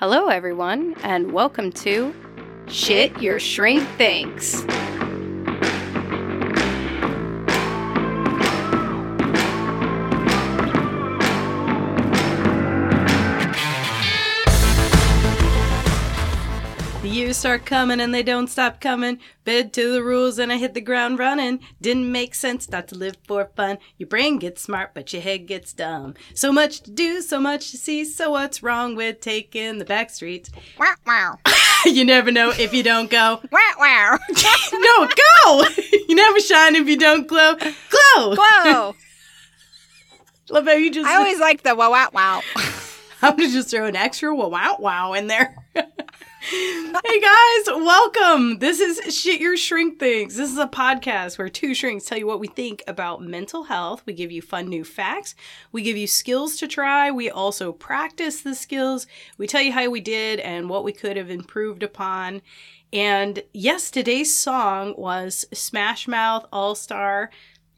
Hello, everyone, and welcome to Shit Your Shrink Thinks. Start coming and they don't stop coming. Bid to the rules and I hit the ground running. Didn't make sense not to live for fun. Your brain gets smart, but your head gets dumb. So much to do, so much to see. So what's wrong with taking the back streets? Wow, wow. you never know if you don't go. Wow, wow. no, go! you never shine if you don't glow. Glow! Glow. Love how you just. I always like the wow, wow, wow. I'm gonna just throw an extra wow wow wow in there. Hey guys, welcome. This is Shit Your Shrink Thinks. This is a podcast where two shrinks tell you what we think about mental health. We give you fun new facts. We give you skills to try. We also practice the skills. We tell you how we did and what we could have improved upon. And yes, today's song was Smash Mouth All Star.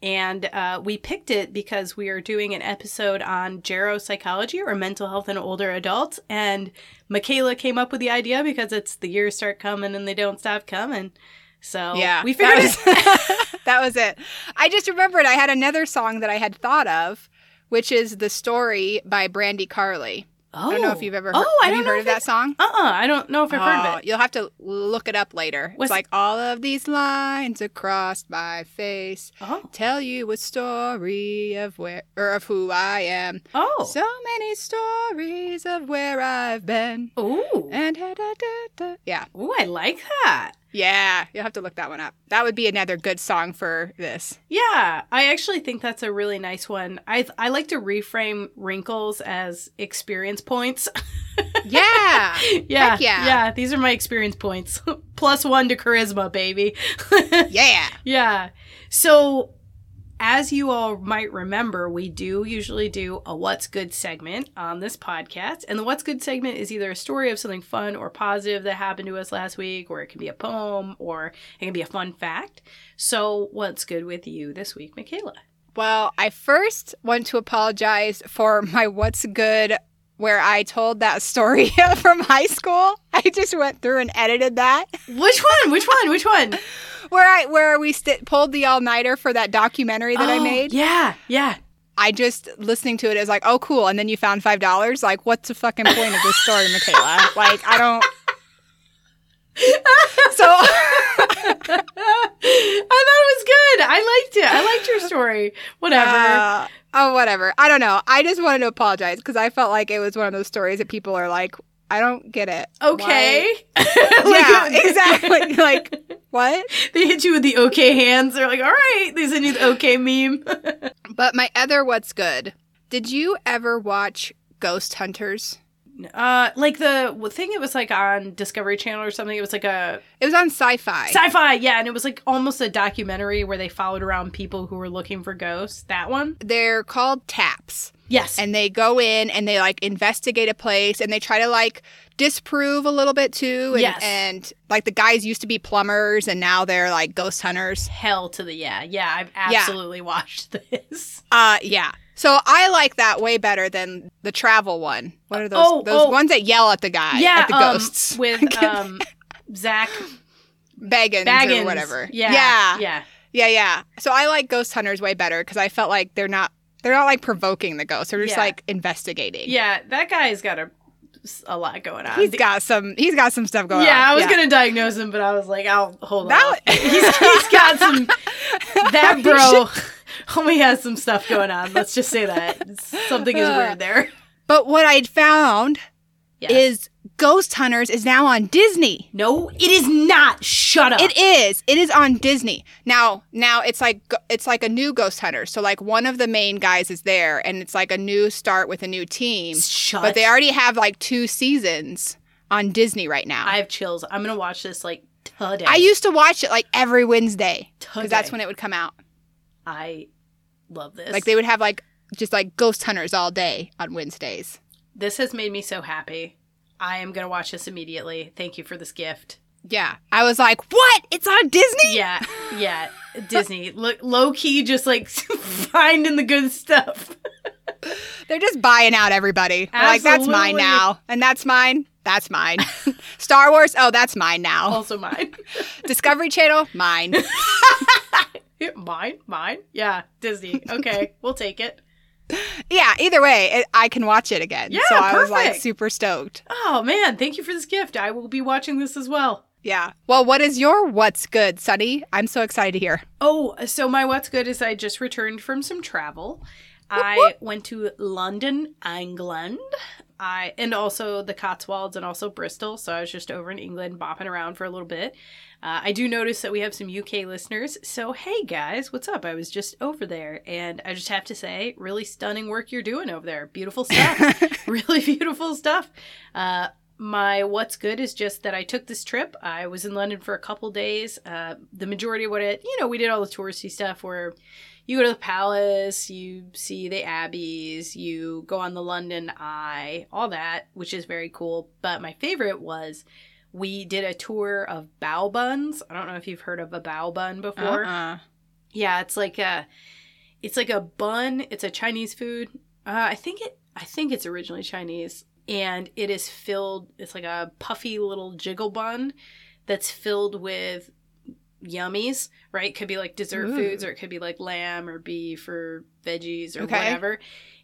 And uh, we picked it because we are doing an episode on geropsychology or mental health in older adults. And Michaela came up with the idea because it's the years start coming and they don't stop coming. So Yeah, we figured that it. that was it. I just remembered I had another song that I had thought of, which is The Story by Brandi Carlile. Oh, I don't know if oh. you've ever oh, heard, Oh, I have don't you heard of that song? Uh-uh, I don't know if I've heard Oh, of it. You'll have to look it up later. Was- it's like all of these lines across my face Oh, tell you a story of where or of who I am. oh, So many stories of where I've been. ooh, And da, da, da, da. yeah, ooh, I like that. Yeah. You'll have to look that one up. That would be another good song for this. Yeah, I actually think that's a really nice one. I I like to reframe wrinkles as experience points. Yeah, yeah, Heck yeah. yeah. These are my experience points. Plus one to charisma, baby. yeah. yeah. So, as you all might remember, we do usually do a What's Good segment on this podcast. And the What's Good segment is either a story of something fun or positive that happened to us last week, or it can be a poem, or it can be a fun fact. So, what's good with you this week, Michaela? Well, I first want to apologize for my what's good where I told that story from high school. I just went through and edited that. Which one? Which one? Which one? Where I where we st- pulled the all nighter for that documentary that I Oh, made. Yeah, yeah. I just listening to it is like, oh cool, and then you found five dollars. Like, what's the fucking point of this story, Michaela? Like, I don't. So I thought it was good. I liked it. I liked your story. Whatever. Uh, oh, whatever. I don't know. I just wanted to apologize because I felt like it was one of those stories that people are like, I don't get it. okay. Like- yeah, exactly. Like what? They hit you with the okay hands. They're like, all right, they send you the okay meme. But my other what's good? Did you ever watch Ghost Hunters? Uh, like the thing, it was like on Discovery Channel or something. It was like a It was on Sci-Fi. sci-fi, yeah, and it was like almost a documentary where they followed around people who were looking for ghosts. That one, They're called TAPS. yes, and they go in and they like investigate a place and they try to like disprove a little bit too and, Yes. and like the guys used to be plumbers and now they're like ghost hunters hell to the yeah, yeah. I've absolutely watched this. uh yeah so i like that way better than the travel one what are those Oh, those oh. ones that yell at the guy yeah, at the um, ghosts with um Zak Bagans, Bagans or whatever Yeah, yeah yeah. yeah yeah so i like ghost hunters way better because i felt like they're not they're not like provoking the ghosts they're just Yeah. like investigating Yeah, that guy's got a, a lot going on. he's got some he's got some stuff going on yeah, I was gonna diagnose him, but I was like, I'll hold on. That- he's, he's got some. That bro, homie has some stuff going on. Let's just say that something is weird there. But what I'd found Yes. is Ghost Hunters is now on Disney. no, it is not. Shut up. It is. It is on Disney. Now, now it's like it's like a new Ghost Hunter. So like one of the main guys is there and it's like a new start with a new team. Shut. But they already have like two seasons on Disney right now. I have chills. I'm gonna watch this like today. I used to watch it like every Wednesday because that's when it would come out. I love this. Like they would have like just like ghost hunters all day on Wednesdays. this has made me so happy. I am gonna watch this immediately. Thank you for this gift. Yeah, I was like, "What? It's on Disney?" Yeah, yeah. Disney, look, low key, just like finding the good stuff. They're just buying out everybody. Like, "That's mine now," and that's mine. That's mine. Star Wars. Oh, that's mine now. Also mine. Discovery Channel. Mine. Mine, mine. Yeah, Disney. Okay, we'll take it. Yeah. Either way, it, I can watch it again. Yeah, so I was like perfect. super stoked. Oh man, thank you for this gift. I will be watching this as well. Yeah. Well, what is your what's good, Sunny? I'm so excited to hear. Oh, so my what's good is I just returned from some travel. I went to London, England. I and also the Cotswolds and also Bristol. So I was just over in England bopping around for a little bit. Uh, I do notice that we have some UK listeners. So hey guys, what's up? I was just over there, and I just have to say, really stunning work you're doing over there. Beautiful stuff. really beautiful stuff. Uh, my what's good is just that I took this trip. I was in London for a couple days. Uh, the majority of what it, you know, we did all the touristy stuff where you go to the palace, you see the abbeys, you go on the London Eye, all that, which is very cool. But my favorite was we did a tour of bao buns. I don't know if you've heard of a bao bun before. Uh-uh. Yeah, it's like a it's like a bun. It's a Chinese food. Uh, I think it I think it's originally Chinese and it is filled it's like a puffy little jiggle bun that's filled with yummies, right? Could be like dessert Ooh. foods or it could be like lamb or beef or veggies or Okay. whatever.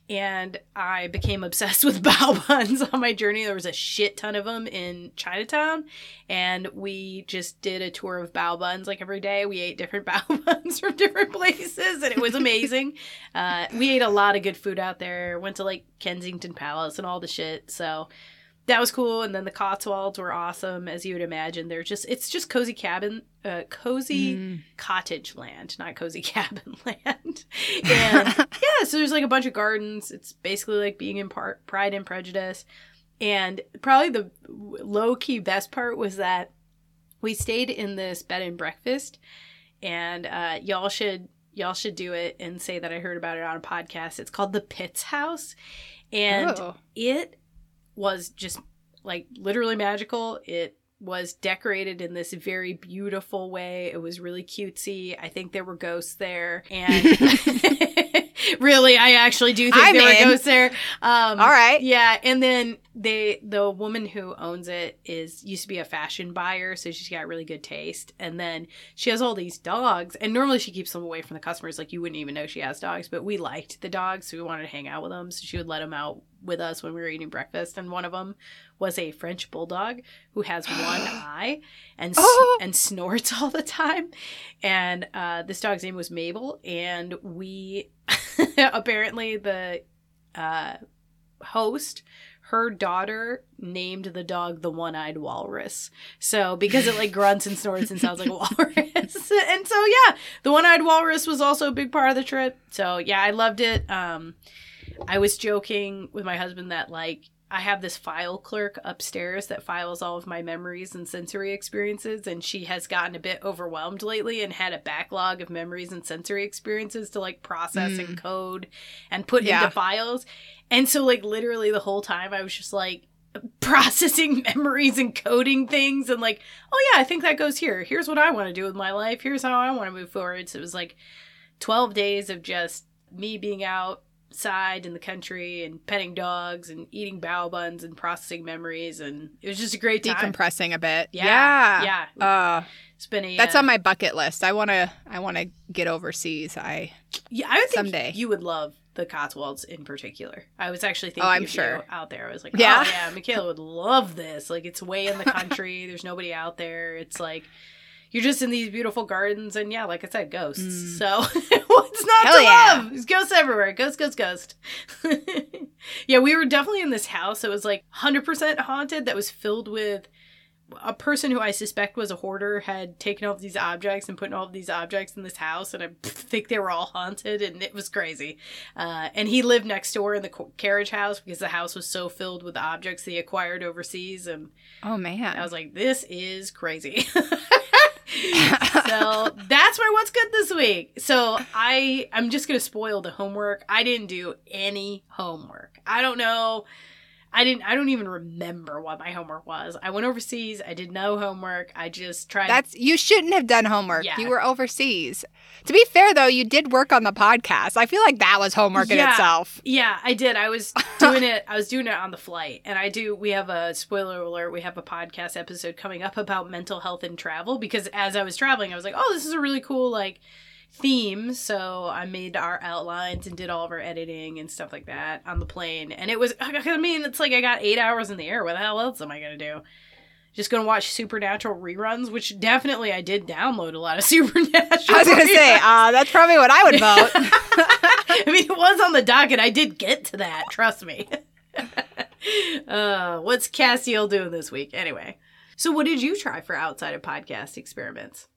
And I became obsessed with bao buns on my journey. There was a shit ton of them in Chinatown, and we just did a tour of bao buns like every day. We ate different bao buns from different places, and it was amazing. uh, we ate a lot of good food out there. Went to like Kensington Palace and all the shit. So that was cool. And then the Cotswolds were awesome, as you would imagine. They're just it's just cozy cabin, uh, cozy Mm. cottage land, not cozy cabin land. And yeah, so there's like a bunch of gardens. It's basically like being in part Pride and Prejudice. And probably the low key best part was that we stayed in this bed and breakfast, and uh, y'all should y'all should do it and say that I heard about it on a podcast. It's called the Pitts House, and Oh. it was just like literally magical. It was decorated in this very beautiful way. It was really cutesy. I think there were ghosts there, and really, I actually do think I'm there in. were ghosts there. Um, All right. yeah, and then they the woman who owns it is used to be a fashion buyer, so she's got really good taste. And then she has all these dogs, and normally she keeps them away from the customers. Like you wouldn't even know she has dogs, but we liked the dogs, so we wanted to hang out with them. So she would let them out with us when we were eating breakfast. And one of them was a French bulldog who has one eye and Oh. and snorts all the time. And uh, this dog's name was Mabel, and we apparently the uh, host her daughter named the dog the one-eyed walrus so because it like grunts and snorts and sounds like a walrus and so yeah the one-eyed walrus was also a big part of the trip so yeah i loved it um i was joking with my husband that like I have this file clerk upstairs that files all of my memories and sensory experiences, and she has gotten a bit overwhelmed lately and had a backlog of memories and sensory experiences to like process and mm. code and put Yeah. into files. And so, like, literally the whole time, I was just like processing memories and coding things, and like, oh yeah, I think that goes here. Here's what I want to do with my life. Here's how I want to move forward. So it was like 12 days of just me being outside in the country and petting dogs and eating bao buns and processing memories. And it was just a great time. Decompressing a bit. Yeah. Yeah. Yeah. Uh, it's been a. that's uh, on my bucket list. I want to I want to get overseas. I Yeah, I would think someday. you would love the Cotswolds in particular. I was actually thinking Oh, I'm of sure. you out there. I was like, Yeah. oh yeah, Michaela would love this. Like it's way in the country. There's nobody out there. It's like you're just in these beautiful gardens, and yeah, like I said, ghosts. Mm. So what's not Hell to yeah. love? There's ghosts everywhere. Ghost, ghost, ghost. yeah, we were definitely in this house. It was like 100% haunted. That was filled with a person who I suspect was a hoarder had taken all of these objects and put all of these objects in this house, and I think they were all haunted, and it was crazy. Uh, and he lived next door in the carriage house because the house was so filled with objects he acquired overseas, and Oh man. I was like, "This is crazy." so that's my what's good this week. So I I'm just gonna spoil the homework. I didn't do any homework. I don't know. I didn't. I don't even remember what my homework was. I went overseas. I did no homework. I just tried. That's you shouldn't have done homework. Yeah. You were overseas. To be fair though, you did work on the podcast. I feel like that was homework in itself. Yeah, I did. I was doing it. I was doing it on the flight, and I do. We have a spoiler alert. We have a podcast episode coming up about mental health and travel because as I was traveling, I was like, "Oh, this is a really cool like theme." So I made our outlines and did all of our editing and stuff like that on the plane, and it was. I mean, it's like I got eight hours in the air. What the hell else am I gonna do? Just gonna watch Supernatural reruns, which definitely I did download a lot of Supernatural. I was gonna say, uh, that's probably what I would vote. I mean, it was on the docket. I did get to that. Trust me. uh, what's Castiel doing this week? Anyway, so what did you try for outside of podcast experiments?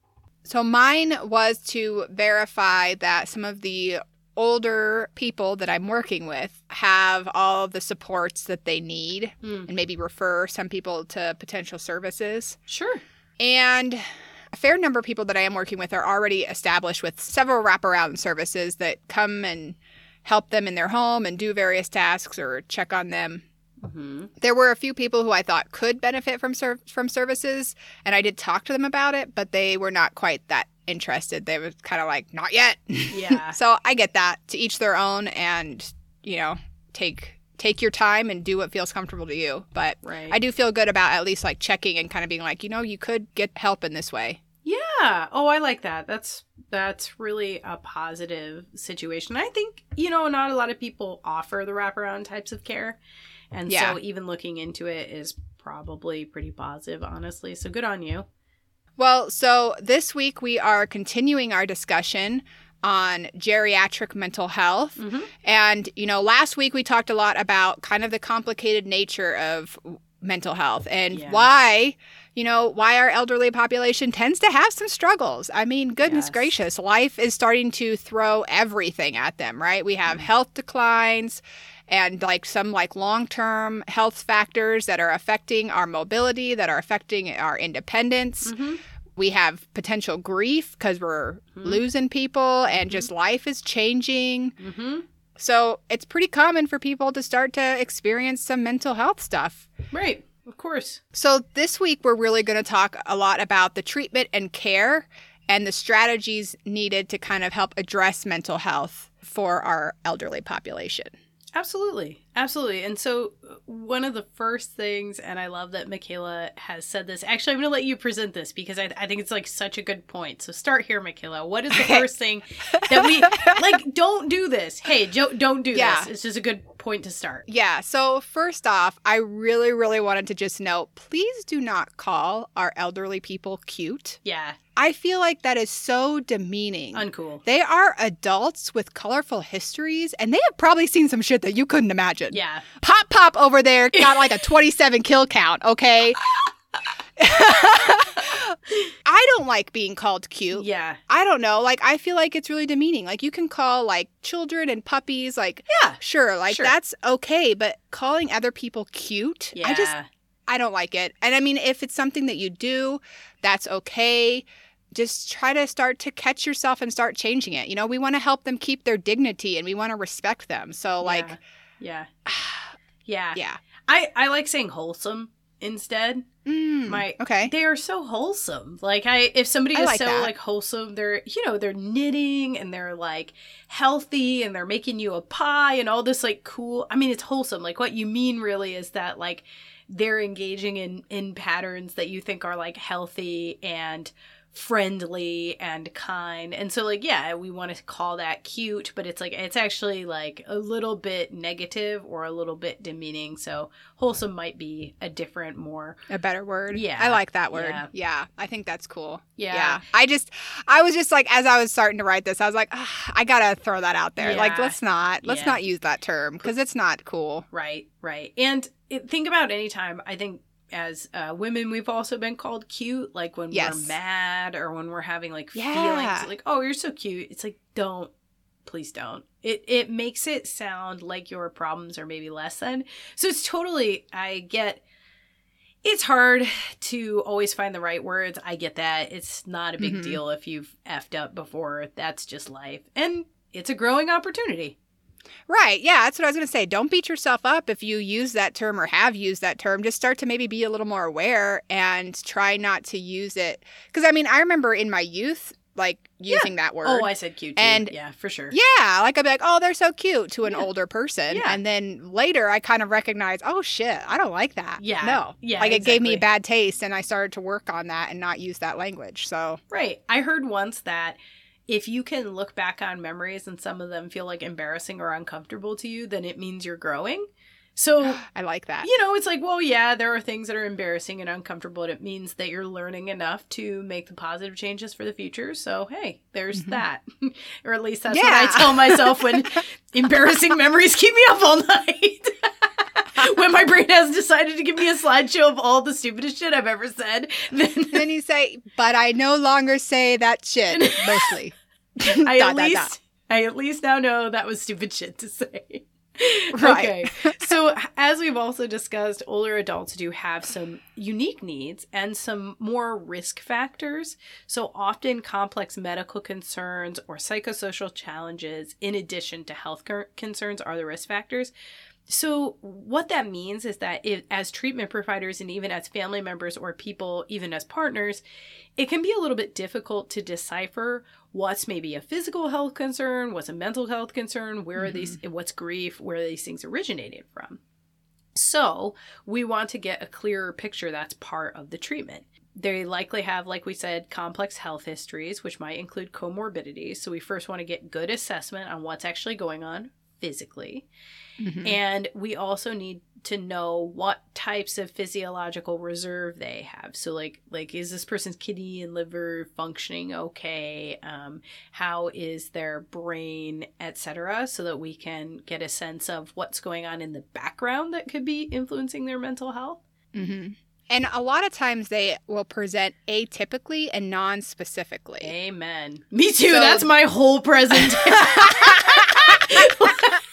So mine was to verify that some of the older people that I'm working with have all the supports that they need Hmm. and maybe refer some people to potential services. Sure. And a fair number of people that I am working with are already established with several wraparound services that come and help them in their home and do various tasks or check on them. Mm-hmm. There were a few people who I thought could benefit from ser- from services, and I did talk to them about it, but they were not quite that interested. They were kind of like, "Not yet." Yeah. so I get that. To each their own, and you know, take take your time and do what feels comfortable to you. But right. I do feel good about at least like checking and kind of being like, you know, you could get help in this way. Yeah. Oh, I like that. That's that's really a positive situation. I think you know not a lot of people offer the wraparound types of care, and Yeah. so even looking into it is probably pretty positive, honestly. So good on you. Well, so this week we are continuing our discussion on geriatric mental health. Mhm. And, you know, last week we talked a lot about kind of the complicated nature of mental health and Yeah. why, you know, why our elderly population tends to have some struggles. I mean, goodness Yes. gracious, life is starting to throw everything at them, right? We have Mhm. health declines and like some like long-term health factors that are affecting our mobility, that are affecting our independence Mm-hmm. we have potential grief because we're Mhm. losing people and Mhm. just life is changing. Mm-hmm. So it's pretty common for people to start to experience some mental health stuff. Right. Of course. So this week, we're really going to talk a lot about the treatment and care and the strategies needed to kind of help address mental health for our elderly population. Absolutely. Absolutely. And so, one of the first things, and I love that Michaela has said this. Actually, I'm going to let you present this because I, I think it's like such a good point. So, start here, Michaela. What is the first thing that we like? Don't do this. Hey, jo- don't do Yeah. this. It's just a good point to start. Yeah, so first off, I really, really wanted to just note please do not call our elderly people cute. Yeah. I feel like that is so demeaning. Uncool. They are adults with colorful histories, and they have probably seen some shit that you couldn't imagine. Yeah. Pop Pop over there got like a 27 kill count, okay? I don't like being called cute. Yeah. I don't know. Like, I feel like it's really demeaning. Like, you can call like children and puppies, like, Yeah. sure, like Sure. that's okay, but calling other people cute, Yeah. I just, I don't like it. And I mean, if it's something that you do, that's okay. Just try to start to catch yourself and start changing it. You know, we want to help them keep their dignity and we want to respect them. So, like, Yeah. Yeah. yeah. yeah. I I like saying wholesome instead. Mm, My okay. they are so wholesome. Like I if somebody is like so that. like wholesome, they're you know, they're knitting and they're like healthy and they're making you a pie and all this like cool I mean it's wholesome. Like what you mean really is that like they're engaging in in patterns that you think are like healthy and friendly and kind. And so like yeah, we want to call that cute, but it's like it's actually like a little bit negative or a little bit demeaning. So wholesome might be a different more A better word. Yeah. I like that word. Yeah. Yeah. I think that's cool. Yeah. yeah. I just, I was just like, as I was starting to write this, I was like, "Ah, I got to throw that out there. Like, let's not, let's Yeah. not use that term because it's not cool. Right, right. And it, think about any time, I think as uh, women, we've also been called cute, like when Yes. we're mad or when we're having like Yeah. feelings, like "Oh, you're so cute." It's like, don't, please don't. It it makes it sound like your problems are maybe less than. So it's totally. I get. It's hard to always find the right words. I get that. It's not a big Mhm. deal if you've effed up before. That's just life, and it's a growing opportunity. Right. Yeah, that's what I was going to say. Don't beat yourself up if you use that term or have used that term. Just start to maybe be a little more aware and try not to use it. Because, I mean, I remember in my youth, like using that oh, word. Oh, I said cute too. And- yeah, for sure. yeah, like I'd be like, oh, they're so cute to an Yeah. older person. Yeah. And then later I kind of recognize, oh, shit, I don't like that. Yeah. No. Yeah, Like it gave me exactly. bad taste and I started to work on that and not use that language. So, Right. I heard once that if you can look back on memories and some of them feel like embarrassing or uncomfortable to you, then it means you're growing. So, I like that. you know, it's like, well, yeah, there are things that are embarrassing and uncomfortable, and it means that you're learning enough to make the positive changes for the future. So, hey, there's Mhm. that. or at least that's Yeah. what I tell myself when embarrassing memories keep me up all night. when my brain has decided to give me a slideshow of all the stupidest shit I've ever said, then then you say, but I no longer say that shit, mostly. I at least. I at least now know that was stupid shit to say. Right. Okay. so as we've also discussed, older adults do have some unique needs and some more risk factors. So often complex medical concerns or psychosocial challenges in addition to health concerns are the risk factors. So what that means is that if, as treatment providers and even as family members or people even as partners, it can be a little bit difficult to decipher what's maybe a physical health concern, what's a mental health concern, where are these mm-hmm. what's grief, where are these things originated from. So, we want to get a clearer picture that's part of the treatment. They likely have, like we said, complex health histories, which might include comorbidities. So, we first want to get good assessment on what's actually going on physically. Mhm. And we also need to know what types of physiological reserve they have. So like like is this person's kidney and liver functioning okay? Um, how is their brain, etc. so that we can get a sense of what's going on in the background that could be influencing their mental health. Mm-hmm. And a lot of times they will present atypically and non-specifically. Amen. Me too. So- That's my whole presentation.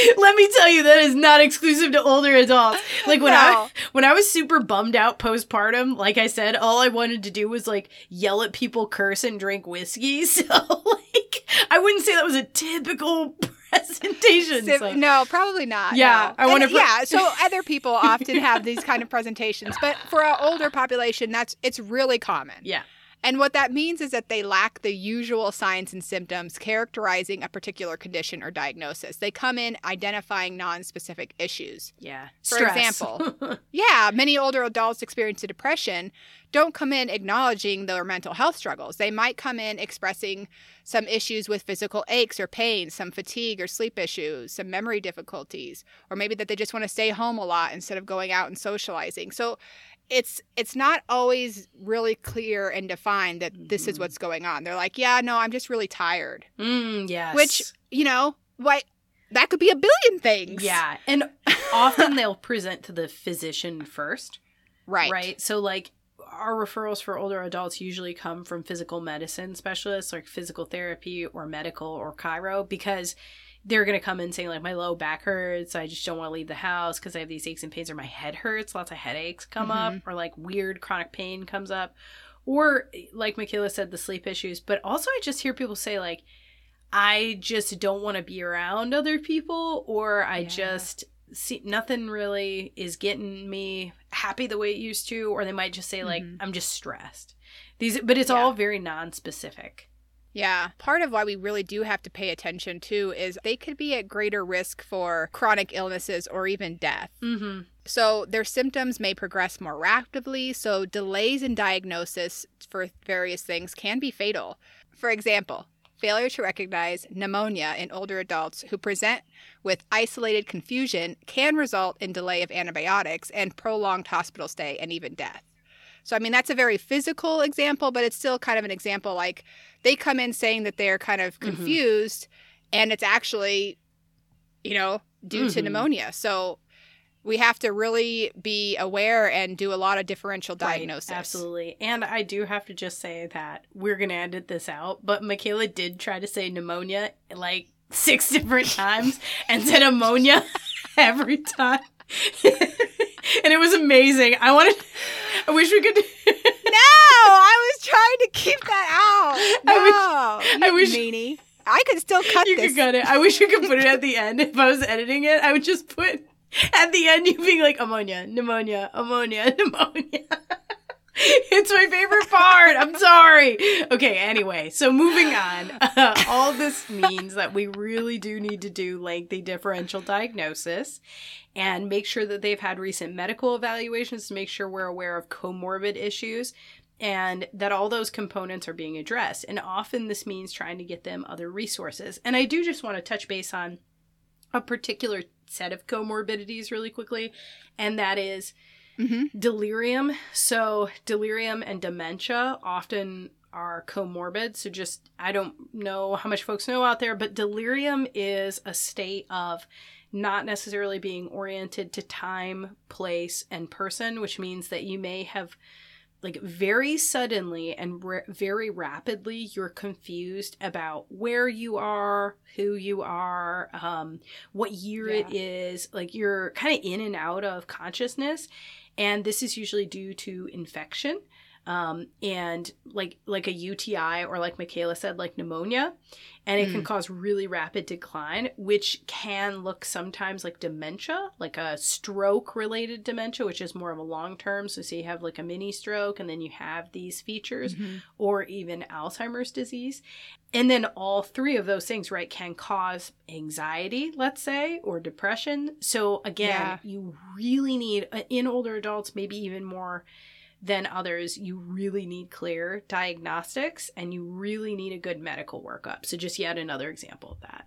Let me tell you, that is not exclusive to older adults. Like when I when I was super bummed out postpartum, like I said, all I wanted to do was like yell at people, curse, and drink whiskey. So like I wouldn't say that was a typical presentation. So- no, probably not. Yeah, no. I pre- yeah, so other people often have these kind of presentations, but for our older population, that's it's really common. Yeah. And what that means is that they lack the usual signs and symptoms characterizing a particular condition or diagnosis. They come in identifying non-specific issues. Yeah. For Stress. example. Yeah, many older adults experiencing depression don't come in acknowledging their mental health struggles. They might come in expressing some issues with physical aches or pain, some fatigue or sleep issues, some memory difficulties, or maybe that they just want to stay home a lot instead of going out and socializing. So it's it's not always really clear and defined that this is Mhm. what's going on. They're like, "Yeah, no, I'm just really tired." mm, yes. Which, you know, what that could be a billion things. yeah, and often they'll present to the physician first. Right. Right. So like our referrals for older adults usually come from physical medicine specialists like physical therapy or medical or chiro because they're going to come in saying like my low back hurts i just don't want to leave the house because i have these aches and pains or my head hurts lots of headaches come up or like weird chronic pain comes up or like michaela said the sleep issues but also i just hear people say like i just don't want to be around other people or i Yeah. just see nothing really is getting me happy the way it used to or they might just say like Mhm. i'm just stressed these but it's Yeah. all very non-specific Yeah. Part of why we really do have to pay attention too is they could be at greater risk for chronic illnesses or even death. mm-hmm So their symptoms may progress more rapidly, so delays in diagnosis for various things can be fatal. For example, failure to recognize pneumonia in older adults who present with isolated confusion can result in delay of antibiotics and prolonged hospital stay and even death. So, I mean, that's a very physical example, but it's still kind of an example like they come in saying that they're kind of Mhm. confused and it's actually, you know, due to Mhm. pneumonia. So, we have to really be aware and do a lot of differential diagnosis. Right, absolutely. And I do have to just say that we're going to edit this out, but Michaela did try to say pneumonia like six different times and said ammonia every time. and it was amazing. I wanted I wish we could No, I was trying to keep that out. No. I wish- I wish- meanie. I could still cut you this. You could cut it. I wish you could put it at the end. If I was editing it, I would just put at the end you being like ammonia, pneumonia, ammonia, pneumonia. it's my favorite part. I'm sorry. Okay, anyway, so moving on. Uh, all this means that we really do need to do lengthy differential diagnosis and make sure that they've had recent medical evaluations to make sure we're aware of comorbid issues and that all those components are being addressed. And often this means trying to get them other resources. And I do just want to touch base on a particular set of comorbidities really quickly, and that is hmm delirium. So, delirium and dementia often are comorbid. So, just I don't know how much folks know out there, but delirium is a state of not necessarily being oriented to time, place, and person, which means that you may have like very suddenly and ra- very rapidly you're confused about where you are who you are um, what year it is like you're kind of in and out of consciousness and this is usually due to infection um, and like like a UTI or like Michaela said, like pneumonia, and it can cause really rapid decline, which can look sometimes like dementia, like a stroke related dementia, which is more of a long term. So, say you have like a mini stroke, and then you have these features, or even Alzheimer's disease. And then all three of those things, right, can cause anxiety, let's say, or depression. So, again, Yeah. you really need, uh, in older adults, maybe even more than others, you really need clear diagnostics and you really need a good medical workup. So, just yet another example of that.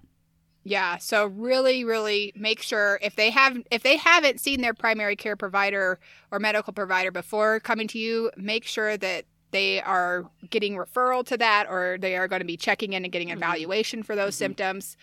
Yeah, so really really make sure if they have if they haven't seen their primary care provider or medical provider before coming to you, make sure that they are getting referral to that or they are going to be checking in and getting Mhm. evaluation for those Mhm. symptoms.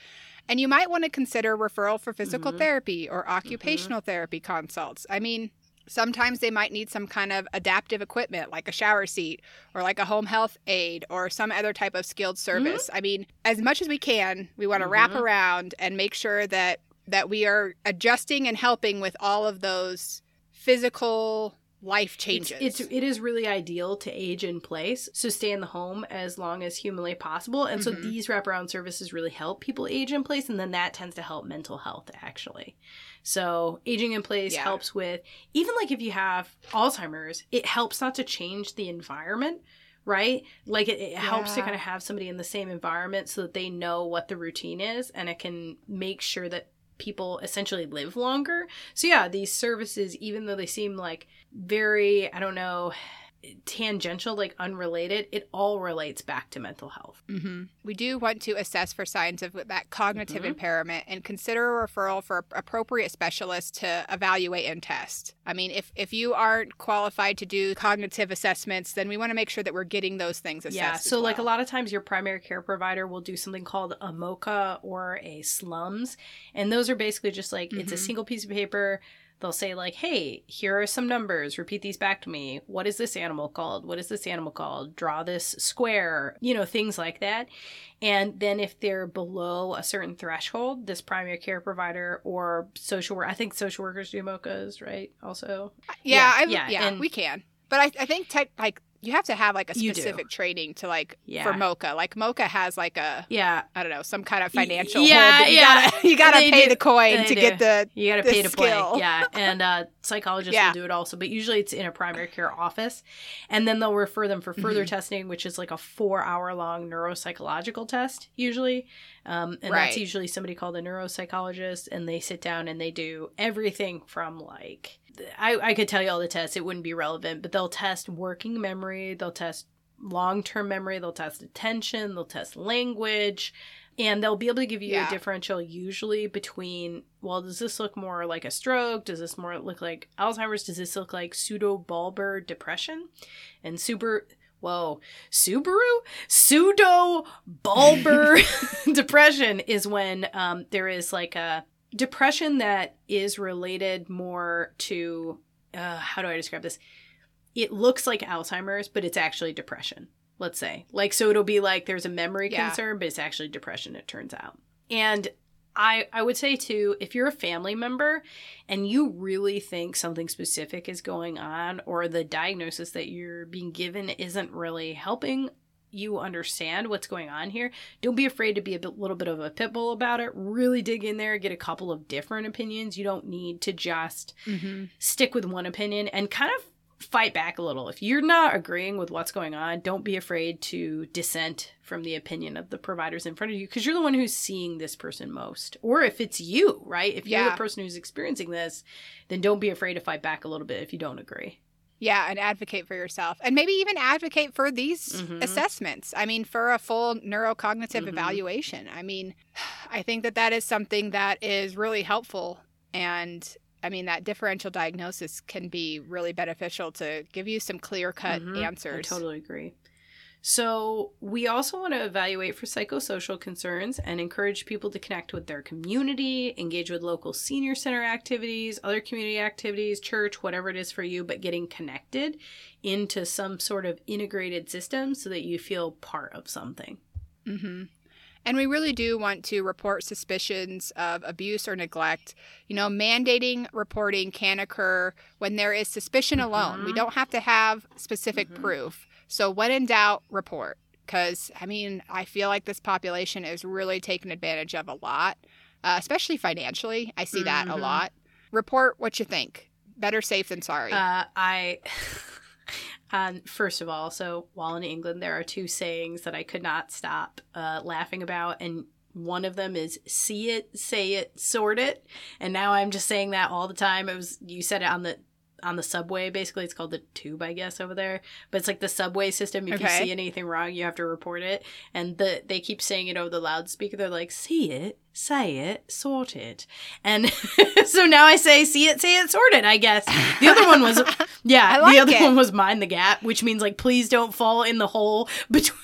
And you might want to consider referral for physical Mhm. therapy or occupational therapy consults. I mean, sometimes they might need some kind of adaptive equipment like a shower seat or like a home health aid or some other type of skilled service. I mean, as much as we can, we want to wrap Mhm. around and make sure that that we are adjusting and helping with all of those physical life changes. It's, it's it is really ideal to age in place, so stay in the home as long as humanly possible. And so Mhm. these wraparound services really help people age in place, and then that tends to help mental health actually. So aging in place Yeah. helps with even like if you have Alzheimer's, it helps not to change the environment. Right? Like it, it helps to kind of have somebody in the same environment so that they know what the routine is and it can make sure that people essentially live longer. So yeah, these services, even though they seem like very, I don't know, tangential, like unrelated, it all relates back to mental health. hmm We do want to assess for signs of that cognitive Mhm. impairment and consider a referral for appropriate specialists to evaluate and test. I mean, if, if you aren't qualified to do cognitive assessments, then we want to make sure that we're getting those things assessed. yeah. So like a lot of times your primary care provider will do something called a MOCA or a SLUMS. And those are basically just like it's a Mhm. single piece of paper. They'll say like, "Hey, here are some numbers. Repeat these back to me. What is this animal called? What is this animal called? Draw this square." You know, things like that. And then if they're below a certain threshold, this primary care provider or social work, I think social workers do MOCAs, right? Also, Yeah, Yeah, I, yeah, yeah, and- we can. But I, I think tech, like you have to have like a specific training to like Yeah. for MoCA. Like MoCA has like a yeah, I don't know some kind of financial yeah, you yeah. gotta you gotta pay do. the coin They to do. get the You got to the pay to play. Yeah. And uh, psychologists Yeah. will do it also, but usually it's in a primary care office. And then they'll refer them for further Mhm. testing, which is like a four hour long neuropsychological test, usually. Um, and that's usually somebody called a neuropsychologist, and they sit down and they do everything from like, I, I could tell you all the tests, it wouldn't be relevant, but they'll test working memory, they'll test long term memory, they'll test attention, they'll test language and they'll be able to give you Yeah. a differential usually between well does this look more like a stroke? Does this more look like alzheimer's? Does this look like pseudo-bulbar depression and super whoa subaru? Pseudo bulbar depression is when um, there is like a depression that is related more to uh, how do I describe this? It looks like Alzheimer's, but it's actually depression. Let's say, like, so it'll be like there's a memory Yeah. concern, but it's actually depression. It turns out, and I I would say too, if you're a family member and you really think something specific is going on, or the diagnosis that you're being given isn't really helping you understand what's going on here, don't be afraid to be a bit, little bit of a pit bull about it. Really dig in there, get a couple of different opinions. You don't need to just Mm-hmm. stick with one opinion and kind of fight back a little. If you're not agreeing with what's going on, don't be afraid to dissent from the opinion of the providers in front of you because you're the one who's seeing this person most. Or if it's you, right? If you're Yeah. the person who's experiencing this, then don't be afraid to fight back a little bit if you don't agree. Yeah, and advocate for yourself. And maybe even advocate for these Mhm. assessments. I mean, for a full neurocognitive Mhm. evaluation. I mean, I think that that is something that is really helpful. And I mean, that differential diagnosis can be really beneficial to give you some clear cut Mhm. answers. I totally agree. So, we also want to evaluate for psychosocial concerns and encourage people to connect with their community, engage with local senior center activities, other community activities, church, whatever it is for you, but getting connected into some sort of integrated system so that you feel part of something. hmm And we really do want to report suspicions of abuse or neglect. You know, mandating reporting can occur when there is suspicion alone. We Mhm. don't have to have specific Mhm. proof. So, when in doubt, report. Because, I mean, I feel like this population is really taken advantage of a lot, uh, especially financially. I see that a Mhm. lot. Report what you think. Better safe than sorry. Uh, I, um, first of all, so while in England, there are two sayings that I could not stop uh, laughing about, and one of them is "see it, say it, sort it," and now I'm just saying that all the time. It was you said it on the on the subway. Basically, it's called the tube, I guess, over there. But it's like the subway system. If Okay. you see anything wrong, you have to report it, and the they keep saying it over the loudspeaker. They're like, "See it." Say it, sort it. And so now I say, see it, say it, sort it, I guess. The other one was yeah, like the other it. one was mind the gap, which means like please don't fall in the hole between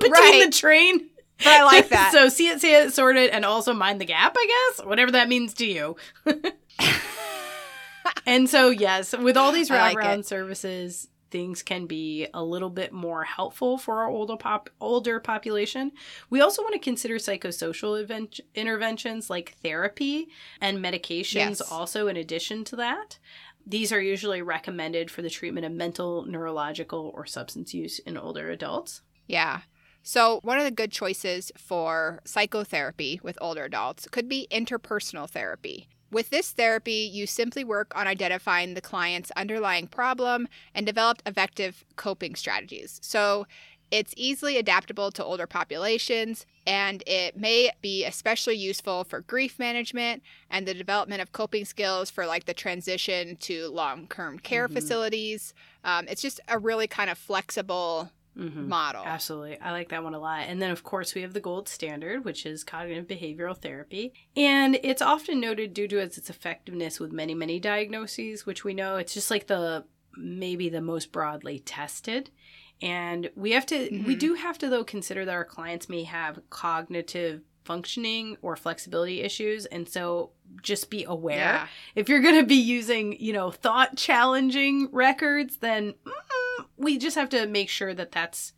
between Right. the train. But I like that. so see it, say it, sort it, and also mind the gap, I guess. Whatever that means to you. And so yes, with all these I like services, things can be a little bit more helpful for our older pop older population. We also want to consider psychosocial event- interventions like therapy and medications Yes. also in addition to that. These are usually recommended for the treatment of mental, neurological, or substance use in older adults. Yeah. So, one of the good choices for psychotherapy with older adults could be interpersonal therapy. With this therapy, you simply work on identifying the client's underlying problem and develop effective coping strategies. So, it's easily adaptable to older populations, and it may be especially useful for grief management and the development of coping skills for like the transition to long term care Mhm. facilities. Um, it's just a really kind of flexible Mm-hmm. model. Absolutely. I like that one a lot. And then, of course, we have the gold standard, which is cognitive behavioral therapy. And it's often noted due to its, effectiveness with many, many diagnoses, which we know it's just like the maybe the most broadly tested. And we have to, we Mhm. do have to, though, consider that our clients may have cognitive functioning or flexibility issues. And so just be aware Yeah. if you're going to be using, you know, thought challenging records, then mm, we just have to make sure that that's,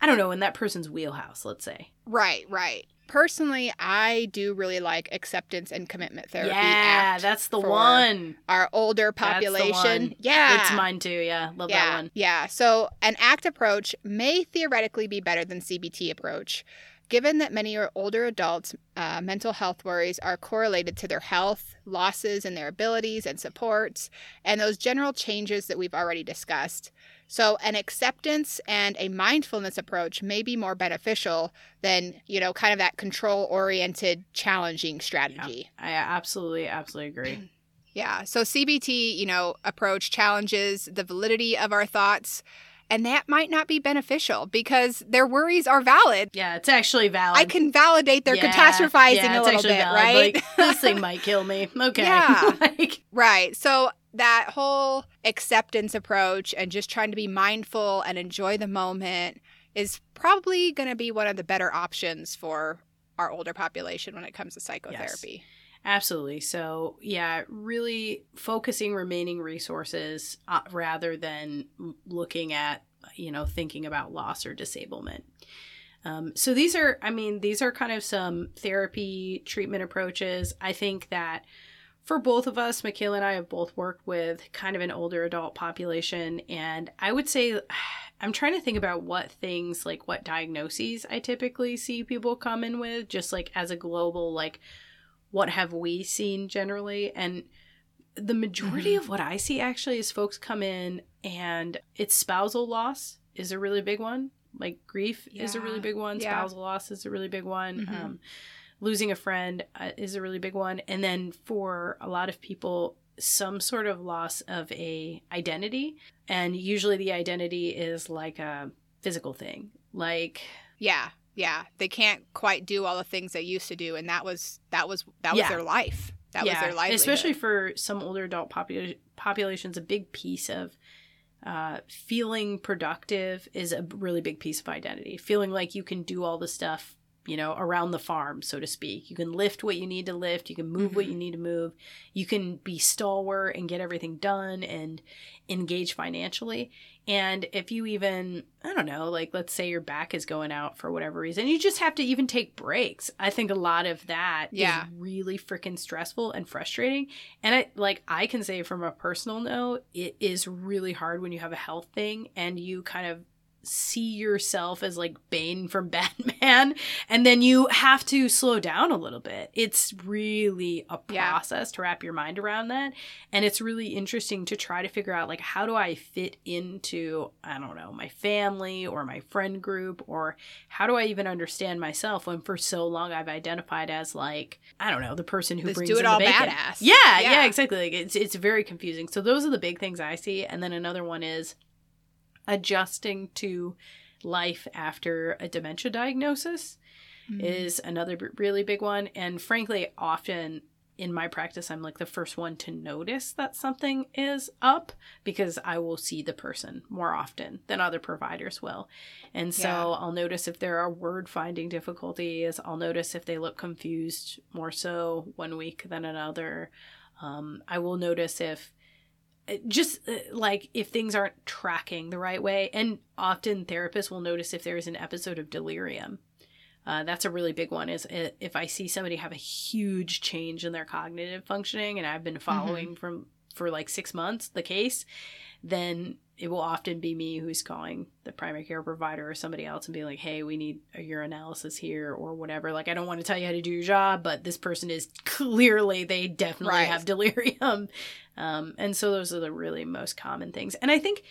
I don't know, in that person's wheelhouse, let's say. Right, right. Personally, I do really like acceptance and commitment therapy. yeah, that's the one. our older population. Yeah. It's mine too. Yeah, love yeah, that one. Yeah. So an ACT approach may theoretically be better than CBT approach, given that many are older adults' uh, mental health worries are correlated to their health, losses in their abilities and supports, and those general changes that we've already discussed. So an acceptance and a mindfulness approach may be more beneficial than, you know, kind of that control-oriented challenging strategy. I absolutely, absolutely agree. Yeah. So CBT, you know, approach challenges the validity of our thoughts, and that might not be beneficial because their worries are valid. Yeah, it's actually valid. I can validate their Yeah, catastrophizing yeah, a little bit, valid, right? Like, this thing might kill me. Okay. Yeah. like, right. So that whole acceptance approach and just trying to be mindful and enjoy the moment is probably going to be one of the better options for our older population when it comes to psychotherapy. Absolutely. So, yeah, really focusing remaining resources uh, rather than looking at, you know, thinking about loss or disablement. Um, so, these are, I mean, these are kind of some therapy treatment approaches. I think that for both of us, Michaela and I have both worked with kind of an older adult population. And I would say, I'm trying to think about what things, like what diagnoses I typically see people come in with, just like as a global, like, what have we seen generally? And the majority mm-hmm. of what I see actually is folks come in and it's spousal loss is a really big one. Like grief yeah. is a really big one. Yeah. Spousal loss is a really big one. Mm-hmm. Um, losing a friend uh, is a really big one. And then for a lot of people, some sort of loss of a identity, and usually the identity is like a physical thing, like yeah, yeah they can't quite do all the things they used to do and that was that was that was yeah. their life that yeah. was their life especially for some older adult popula- populations a big piece of uh, feeling productive is a really big piece of identity feeling like you can do all the stuff you know, around the farm, so to speak. You can lift what you need to lift, you can move mm-hmm. what you need to move, you can be stalwart and get everything done and engage financially. And if you even, I don't know, like let's say your back is going out for whatever reason, you just have to even take breaks. I think a lot of that yeah. is really freaking stressful and frustrating. And I like I can say from a personal note, it is really hard when you have a health thing and you kind of see yourself as like Bane from Batman, and then you have to slow down a little bit. It's really a process yeah. to wrap your mind around that. And it's really interesting to try to figure out like how do I fit into, I don't know, my family or my friend group, or how do I even understand myself when for so long I've identified as like, I don't know, the person who brings do it all bacon. badass. Yeah, yeah, yeah, exactly. Like it's it's very confusing. So those are the big things I see. And then another one is adjusting to life after a dementia diagnosis mm-hmm. is another b- really big one. And frankly, often in my practice, I'm like the first one to notice that something is up because I will see the person more often than other providers will. And so yeah. I'll notice if there are word finding difficulties, I'll notice if they look confused more so one week than another. Um, I will notice if just uh, like if things aren't tracking the right way and often therapists will notice if there is an episode of delirium uh, that's a really big one is uh, if i see somebody have a huge change in their cognitive functioning and i've been mm-hmm. following mm-hmm. from for like six months the case then it will often be me who's calling the primary care provider or somebody else and be like, hey, we need a urinalysis here or whatever. Like, I don't want to tell you how to do your job, but this person is clearly, they definitely right. have delirium. Um, and so those are the really most common things. And I think,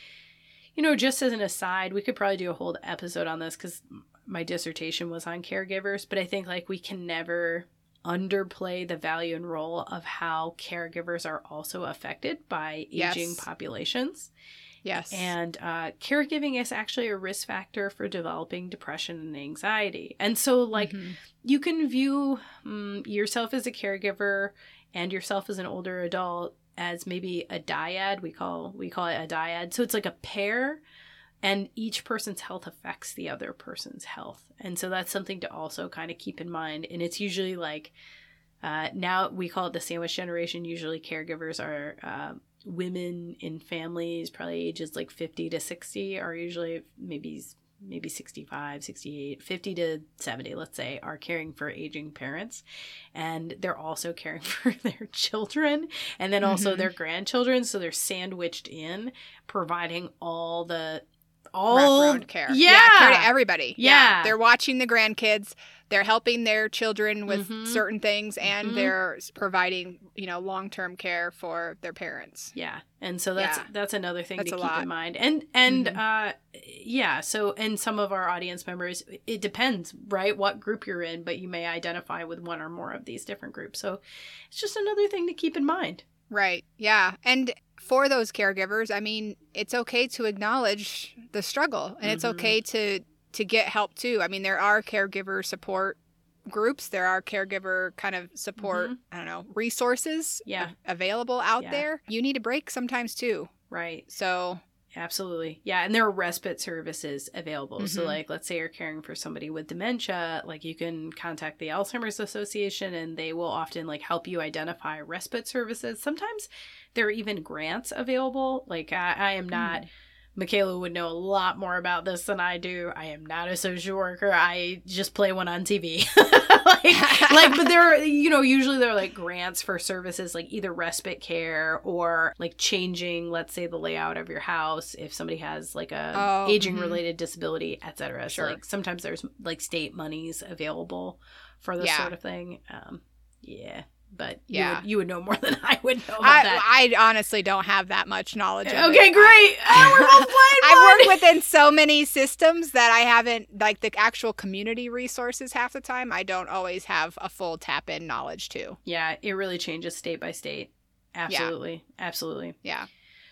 you know, just as an aside, we could probably do a whole episode on this because my dissertation was on caregivers, but I think like we can never underplay the value and role of how caregivers are also affected by aging yes. populations. Yes. And uh, caregiving is actually a risk factor for developing depression and anxiety. And so, like, mm-hmm. you can view um, yourself as a caregiver and yourself as an older adult as maybe a dyad. We call we call it a dyad. So it's like a pair, and each person's health affects the other person's health. And so that's something to also kind of keep in mind. And it's usually like uh, now we call it the sandwich generation. Usually, caregivers are uh, women in families, probably ages like 50 to 60, are usually maybe maybe 65 68 50 to 70 let's say are caring for aging parents and they're also caring for their children and then also mm-hmm. their grandchildren so they're sandwiched in providing all the all care yeah. yeah care to everybody yeah. yeah they're watching the grandkids they're helping their children with mm-hmm. certain things and mm-hmm. they're providing you know long-term care for their parents yeah and so that's yeah. that's another thing that's to keep lot. in mind and and mm-hmm. uh yeah so and some of our audience members it depends right what group you're in but you may identify with one or more of these different groups so it's just another thing to keep in mind right yeah and for those caregivers i mean it's okay to acknowledge the struggle and it's mm-hmm. okay to to get help too. I mean, there are caregiver support groups, there are caregiver kind of support, mm-hmm. I don't know, resources yeah. available out yeah. there. You need a break sometimes too. Right. So Absolutely. Yeah. And there are respite services available. So, Mhm. like, let's say you're caring for somebody with dementia, like, you can contact the Alzheimer's Association and they will often, like, help you identify respite services. Sometimes there are even grants available. Like, I, I am not. Michaela would know a lot more about this than I do. I am not a social worker. I just play one on TV. like, like, but there are, you know, usually there are like grants for services like either respite care or like changing, let's say, the layout of your house if somebody has like a Oh, aging mhm. related disability, etc. Sure. So like sometimes there's like state monies available for this Yeah. sort of thing. Um, yeah, but Yeah. you would, you would know more than I would know about that. I, I honestly don't have that much knowledge. Of it. okay, great. Oh, we're both playing I've one. worked within so many systems that I haven't like the actual community resources half the time. I don't always have a full tap in knowledge to. Yeah, it really changes state by state. Absolutely. Absolutely. Yeah.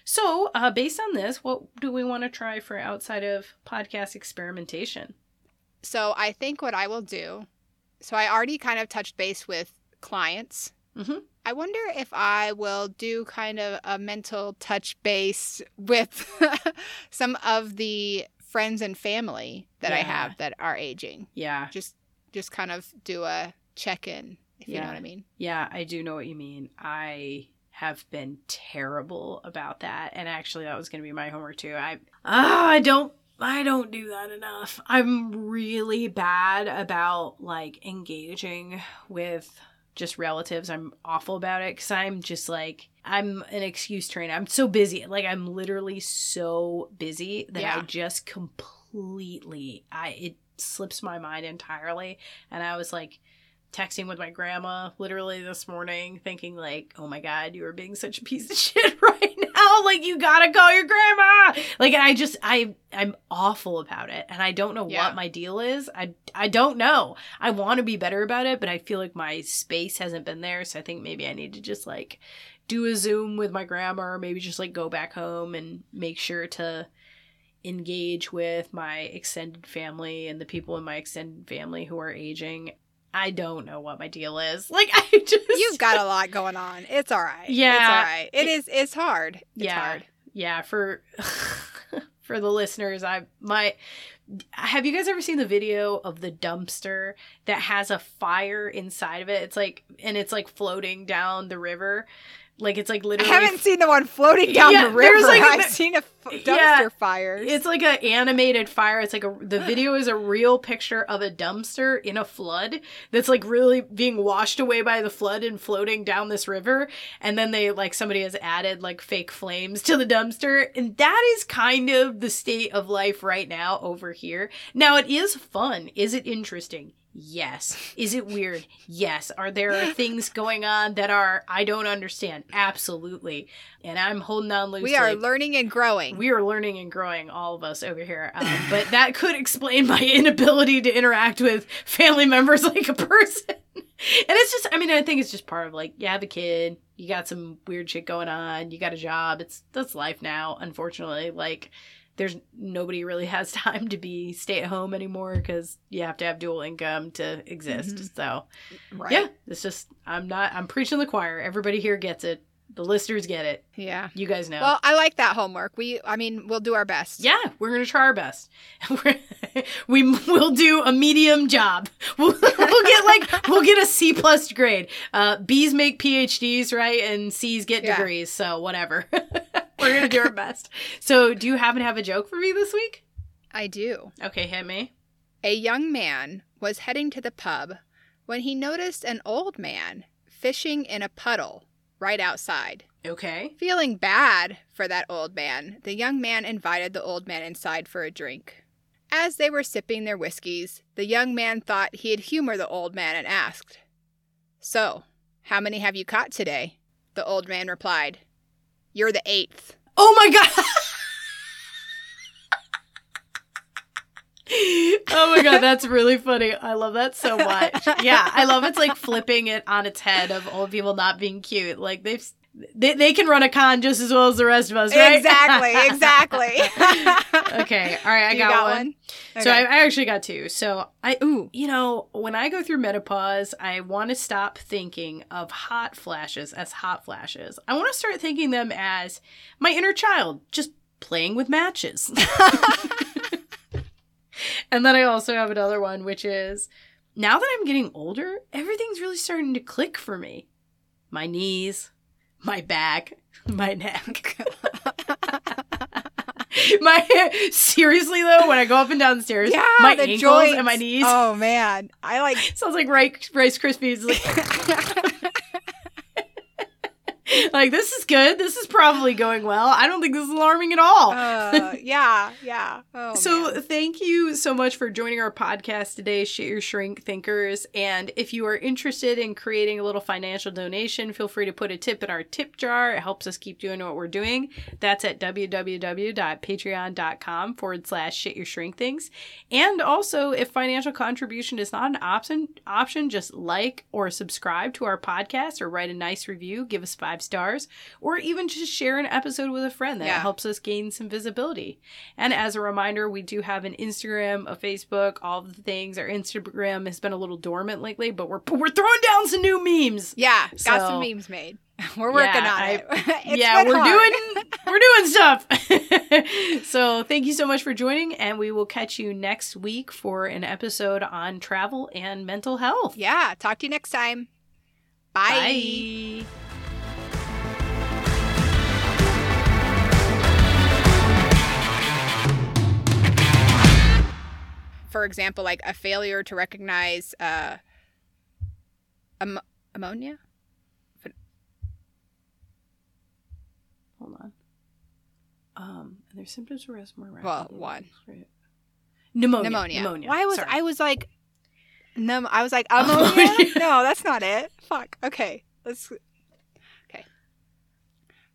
So, uh, based on this, what do we want to try for outside of podcast experimentation? So I think what I will do. So I already kind of touched base with clients. Mhm. I wonder if I will do kind of a mental touch base with some of the friends and family that I have that are aging. Yeah. Just just kind of do a check in, if you know what I mean. Yeah, I do know what you mean. I have been terrible about that. And actually that was going to be my homework too. I ah, I don't I don't do that enough. I'm really bad about like engaging with just relatives. I'm awful about it cuz I'm just like I'm an excuse train. I'm so busy. Like I'm literally so busy that I just completely I it slips my mind entirely and I was like texting with my grandma literally this morning thinking like oh my god you are being such a piece of shit right now like you gotta call your grandma like i just i i'm awful about it and i don't know Yeah. what my deal is i i don't know i want to be better about it but i feel like my space hasn't been there so i think maybe i need to just like do a zoom with my grandma or maybe just like go back home and make sure to engage with my extended family and the people in my extended family who are aging. I don't know what my deal is. Like I just You've got a lot going on. It's all right. Yeah. It's all right. It is it's hard. It's Yeah. hard. yeah for for the listeners i my have you guys ever seen the video of the dumpster that has a fire inside of it it's like and it's like floating down the river like it's like literally. I haven't seen the one floating down Yeah, the there's river. like a- I've seen a f- dumpster Yeah, fires. It's like an animated fire. It's like a the video is a real picture of a dumpster in a flood that's like really being washed away by the flood and floating down this river. And then they like somebody has added like fake flames to the dumpster. And that is kind of the state of life right now over here. Now it is fun. Is it interesting? Yes. Is it weird? Yes. Are there things going on that are I don't understand? Absolutely. And I'm holding on loosely. we are learning and growing. We are learning and growing, all of us over here. Um, but that could explain my inability to interact with family members like a person. and it's just, I mean, I think it's just part of like, you have a kid, you got some weird shit going on, you got a job. It's that's life now, unfortunately. Like, there's nobody really has time to be stay at home anymore because you have to have dual income to exist. Mhm. So, right. yeah, it's just, I'm not, I'm preaching the choir. Everybody here gets it. The listeners get it. Yeah. You guys know. Well, I like that homework. We I mean, we'll do our best. Yeah, we're gonna try our best. We're- we will do a medium job. We'll, we'll get like we'll get a C plus grade. Uh, B's make PhDs, right, and C's get Yeah. degrees. So whatever. We're gonna do our best. So, do you happen to have a joke for me this week? I do. Okay, hit me. A young man was heading to the pub when he noticed an old man fishing in a puddle right outside. Okay. Feeling bad for that old man, the young man invited the old man inside for a drink. As they were sipping their whiskeys, the young man thought he'd humor the old man and asked, So, how many have you caught today? The old man replied, You're the eighth. Oh my god. oh my god, that's really funny. I love that so much. Yeah, I love it's like flipping it on its head of old people not being cute. Like they've they, they can run a con just as well as the rest of us, right? Exactly, exactly. okay, all right, I got, got one. one? So I, I actually got two. So I Ooh. you know, when I go through menopause, I want to stop thinking of hot flashes as hot flashes. I want to start thinking them as my inner child, just playing with matches. and then I also have another one, which is now that I'm getting older, everything's really starting to click for me. My knees, my back, my neck. my seriously though, when I go up and down the stairs, Yeah, my the ankles joints. and my knees Oh man, I like. sounds like Rice, Rice Krispies. Like, this is good. This is probably going well. I don't think this is alarming at all. uh, yeah, yeah. Oh, so man. thank you so much for joining our podcast today, Shit Your Shrink Thinkers. And if you are interested in creating a little financial donation, feel free to put a tip in our tip jar. It helps us keep doing what we're doing. That's at www.patreon.com forward slash shit your shrink thinks. And also, if financial contribution is not an option, option, just like or subscribe to our podcast or write a nice review, give us five stars, or even just share an episode with a friend. That Yeah. helps us gain some visibility. And as a reminder, we do have an Instagram, a Facebook, all the things. Our Instagram has been a little dormant lately, but we're we're throwing down some new memes. yeah, got some memes made. We're working Yeah, on I- it. Yeah, we're hard. doing we're doing stuff. so thank you so much for joining, and we will catch you next week for an episode on travel and mental health. Yeah, talk to you next time. Bye. Bye. For example, like a failure to recognize uh, am- ammonia. Hold on. Um, and their symptoms more rapidly. Well, one. Pneumonia. pneumonia. Pneumonia. Why was Sorry. I was like, no, I was like ammonia. Ammonia. no, that's not it. Fuck. Okay, let's. Okay.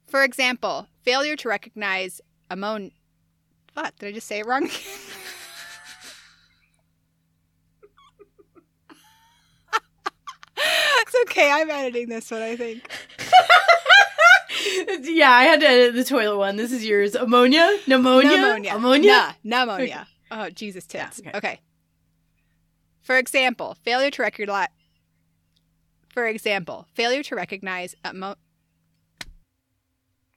For example, failure to recognize ammonia. What did I just say it wrong? it's okay. I'm editing this one. I think. yeah, I had to edit the toilet one. This is yours. Ammonia? Pneumonia? Pneumonia. Ammonia? Nah, pneumonia. Oh, Jesus Yeah, tits. okay. okay. For example, failure to recognize. For example, failure to recognize ammo-